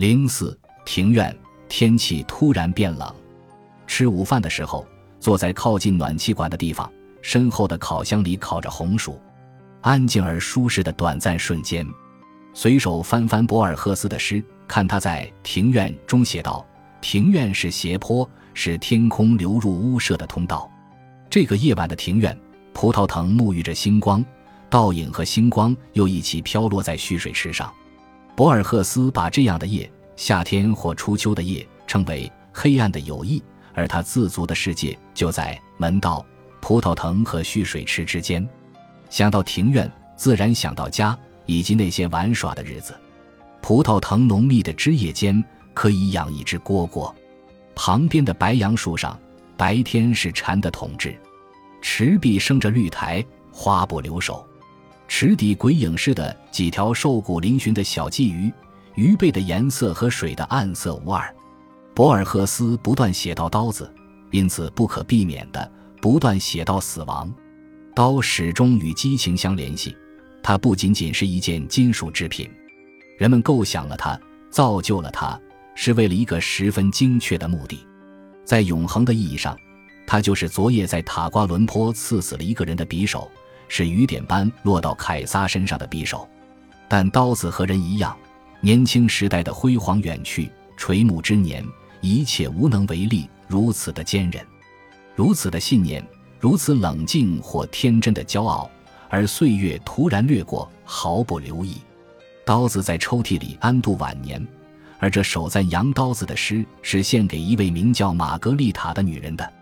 零四庭院，天气突然变冷。吃午饭的时候，坐在靠近暖气管的地方，身后的烤箱里烤着红薯。安静而舒适的短暂瞬间，随手翻翻博尔赫斯的诗，看他在《庭院》中写道：“庭院是斜坡，是天空流入屋舍的通道。”这个夜晚的庭院，葡萄藤沐浴着星光，倒影和星光又一起飘落在蓄水池上。博尔赫斯把这样的夜，夏天或初秋的夜，称为黑暗的友谊，而他自足的世界就在门道、葡萄藤和蓄水池之间。想到庭院，自然想到家以及那些玩耍的日子。葡萄藤浓密的枝叶间可以养一只蝈蝈，旁边的白杨树上，白天是蝉的统治。池壁生着绿苔，花不留手。池底鬼影似的几条瘦骨嶙峋的小鲫鱼，鱼背的颜色和水的暗色无二。博尔赫斯不断写到刀子，因此不可避免的不断写到死亡。刀始终与激情相联系，它不仅仅是一件金属制品，人们构想了它，造就了它，是为了一个十分精确的目的。在永恒的意义上，它就是昨夜在塔瓜伦坡刺死了一个人的匕首，是雨点般落到凯撒身上的匕首。但刀子和人一样，年轻时代的辉煌远去，垂暮之年，一切无能为力，如此的坚韧，如此的信念。如此冷静或天真的骄傲，而岁月突然掠过，毫不留意。刀子在抽屉里安度晚年，而这首赞扬刀子的诗是献给一位名叫玛格丽塔的女人的。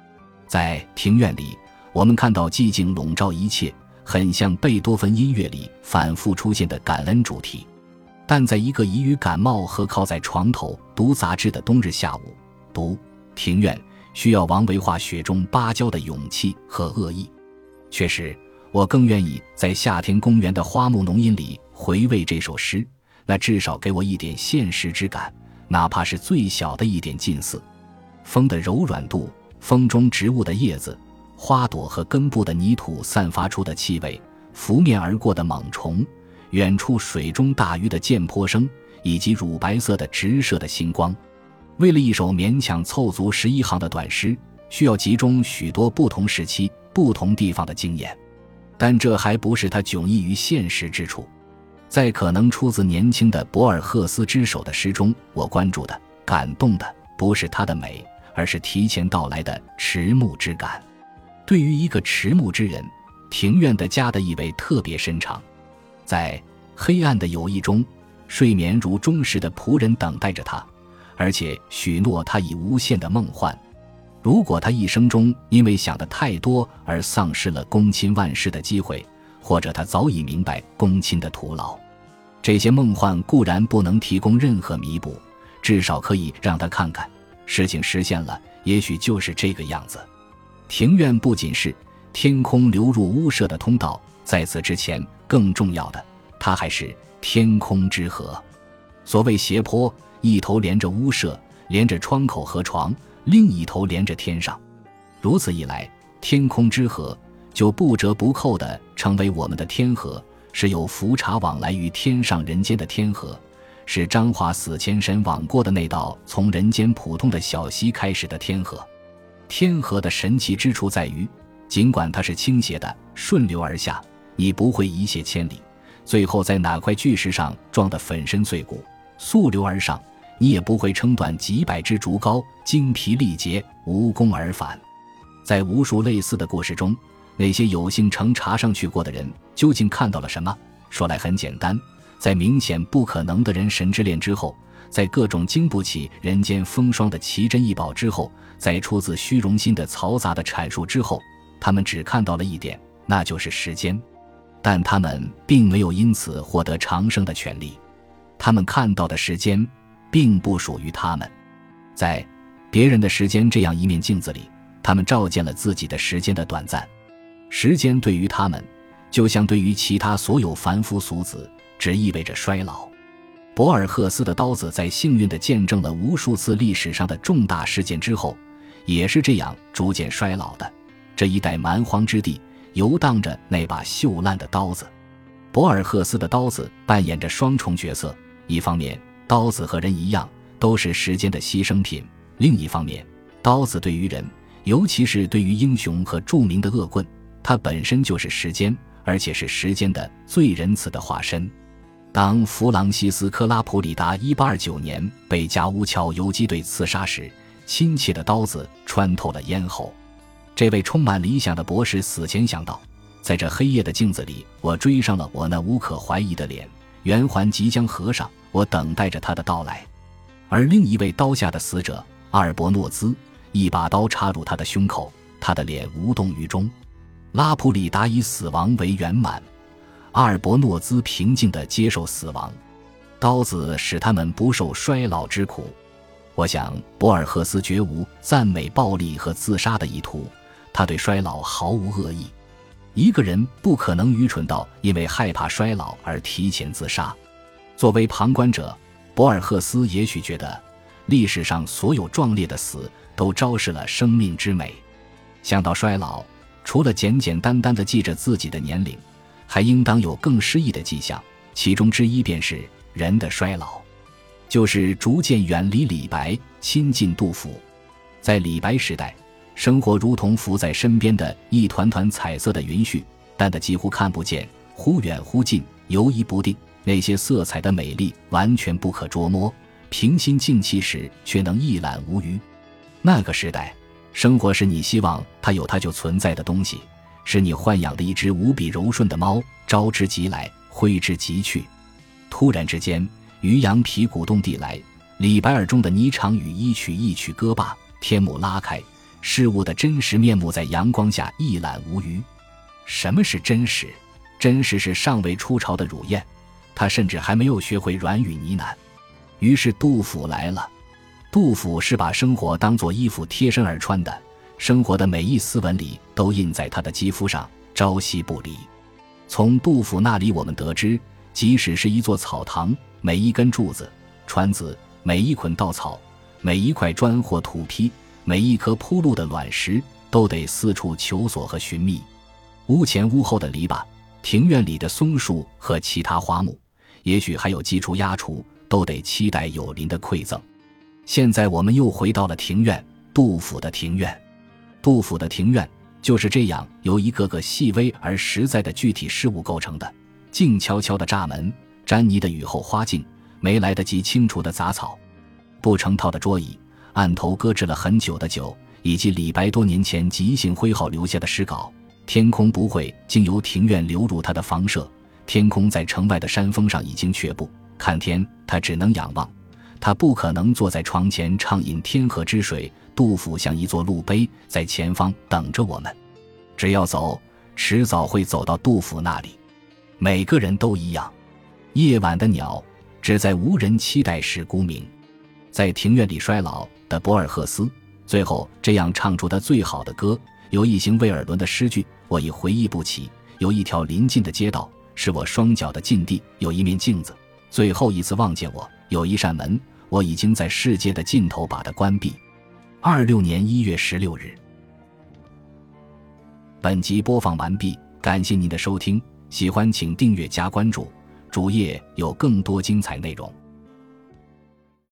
在庭院里，我们看到寂静笼罩一切，很像贝多芬音乐里反复出现的感恩主题。但在一个疑于感冒和靠在床头读杂志的冬日下午，读庭院。需要王维化雪中芭蕉的勇气和恶意。确实，我更愿意在夏天公园的花木浓荫里回味这首诗，那至少给我一点现实之感，哪怕是最小的一点近似。风的柔软度，风中植物的叶子、花朵和根部的泥土散发出的气味，拂面而过的猛虫，远处水中大鱼的溅泼声，以及乳白色的直射的星光。为了一首勉强凑足十一行的短诗，需要集中许多不同时期、不同地方的经验，但这还不是他迥异于现实之处。在可能出自年轻的博尔赫斯之手的诗中，我关注的、感动的不是它的美，而是提前到来的迟暮之感。对于一个迟暮之人，庭院的家的意味特别深长。在黑暗的友谊中，睡眠如忠实的仆人等待着他。而且许诺他以无限的梦幻。如果他一生中因为想的太多而丧失了躬亲万世的机会，或者他早已明白躬亲的徒劳，这些梦幻固然不能提供任何弥补，至少可以让他看看，事情实现了，也许就是这个样子。庭院不仅是天空流入屋舍的通道，在此之前，更重要的，它还是天空之河。所谓斜坡。一头连着屋舍，连着窗口和床；另一头连着天上。如此一来，天空之河就不折不扣地成为我们的天河，是有浮茶往来于天上人间的天河，是张华死前神往过的那道从人间普通的小溪开始的天河。天河的神奇之处在于，尽管它是倾斜的，顺流而下，你不会一泻千里，最后在哪块巨石上撞得粉身碎骨。溯流而上，你也不会撑断几百只竹篙，精疲力竭，无功而返。在无数类似的故事中，那些有幸乘茶上去过的人，究竟看到了什么？说来很简单，在明显不可能的人神之恋之后，在各种经不起人间风霜的奇珍异宝之后，在出自虚荣心的嘈杂的阐述之后，他们只看到了一点，那就是时间。但他们并没有因此获得长生的权利。他们看到的时间，并不属于他们。在别人的时间这样一面镜子里，他们照见了自己的时间的短暂。时间对于他们，就像对于其他所有凡夫俗子，只意味着衰老。博尔赫斯的刀子在幸运地见证了无数次历史上的重大事件之后，也是这样逐渐衰老的。这一带蛮荒之地，游荡着那把锈烂的刀子。博尔赫斯的刀子扮演着双重角色。一方面，刀子和人一样，都是时间的牺牲品。另一方面，刀子对于人，尤其是对于英雄和著名的恶棍，它本身就是时间，而且是时间的最仁慈的化身。当弗朗西斯科拉普里达1829年被加乌乔游击队刺杀时，亲切的刀子穿透了咽喉。这位充满理想的博士死前想到，在这黑夜的镜子里，我追上了我那无可怀疑的脸，圆环即将合上，我等待着他的到来。而另一位刀下的死者阿尔伯诺兹，一把刀插入他的胸口，他的脸无动于衷。拉普里达以死亡为圆满。阿尔伯诺兹平静地接受死亡，刀子使他们不受衰老之苦。我想，博尔赫斯绝无赞美暴力和自杀的意图，他对衰老毫无恶意。一个人不可能愚蠢到因为害怕衰老而提前自杀。作为旁观者，博尔赫斯也许觉得，历史上所有壮烈的死都昭示了生命之美。想到衰老，除了简简单单地记着自己的年龄。还应当有更诗意的迹象，其中之一便是人的衰老，就是逐渐远离李白，亲近杜甫。在李白时代，生活如同浮在身边的一团团彩色的云絮，淡得几乎看不见，忽远忽近，游移不定。那些色彩的美丽完全不可捉摸，平心静气时却能一览无余。那个时代，生活是你希望它有它就存在的东西。是你豢养的一只无比柔顺的猫，招之即来，挥之即去。突然之间，渔阳鼙鼓动地来，李白耳中的霓裳羽衣曲一曲歌罢，天幕拉开，事物的真实面目在阳光下一览无余。什么是真实？真实是尚未出巢的乳燕，它甚至还没有学会软语呢喃。于是杜甫来了。杜甫是把生活当作衣服贴身而穿的。生活的每一丝纹理都印在他的肌肤上，朝夕不离。从杜甫那里，我们得知，即使是一座草堂，每一根柱子、椽子，每一捆稻草，每一块砖或土坯，每一颗铺路的卵石，都得四处求索和寻觅。屋前屋后的篱笆，庭院里的松树和其他花木，也许还有鸡雏鸭雏，都得期待有邻的馈赠。现在我们又回到了庭院，杜甫的庭院。杜甫的庭院就是这样由一个个细微而实在的具体事物构成的：静悄悄的栅门、沾泥的雨后花径、没来得及清除的杂草、不成套的桌椅、案头搁置了很久的酒，以及李白多年前即兴挥毫留下的诗稿。天空不会经由庭院流入他的房舍，天空在城外的山峰上已经却步。看天，他只能仰望。他不可能坐在床前畅饮天河之水。杜甫像一座路碑，在前方等着我们。只要走，迟早会走到杜甫那里。每个人都一样。夜晚的鸟，只在无人期待时孤鸣。在庭院里衰老的博尔赫斯，最后这样唱出他最好的歌：有一行威尔伦的诗句，我已回忆不起；有一条临近的街道，是我双脚的禁地；有一面镜子，最后一次望见我；有一扇门。我已经在世界的尽头把它关闭。二六年一月十六日，本集播放完毕，感谢您的收听，喜欢请订阅加关注，主页有更多精彩内容。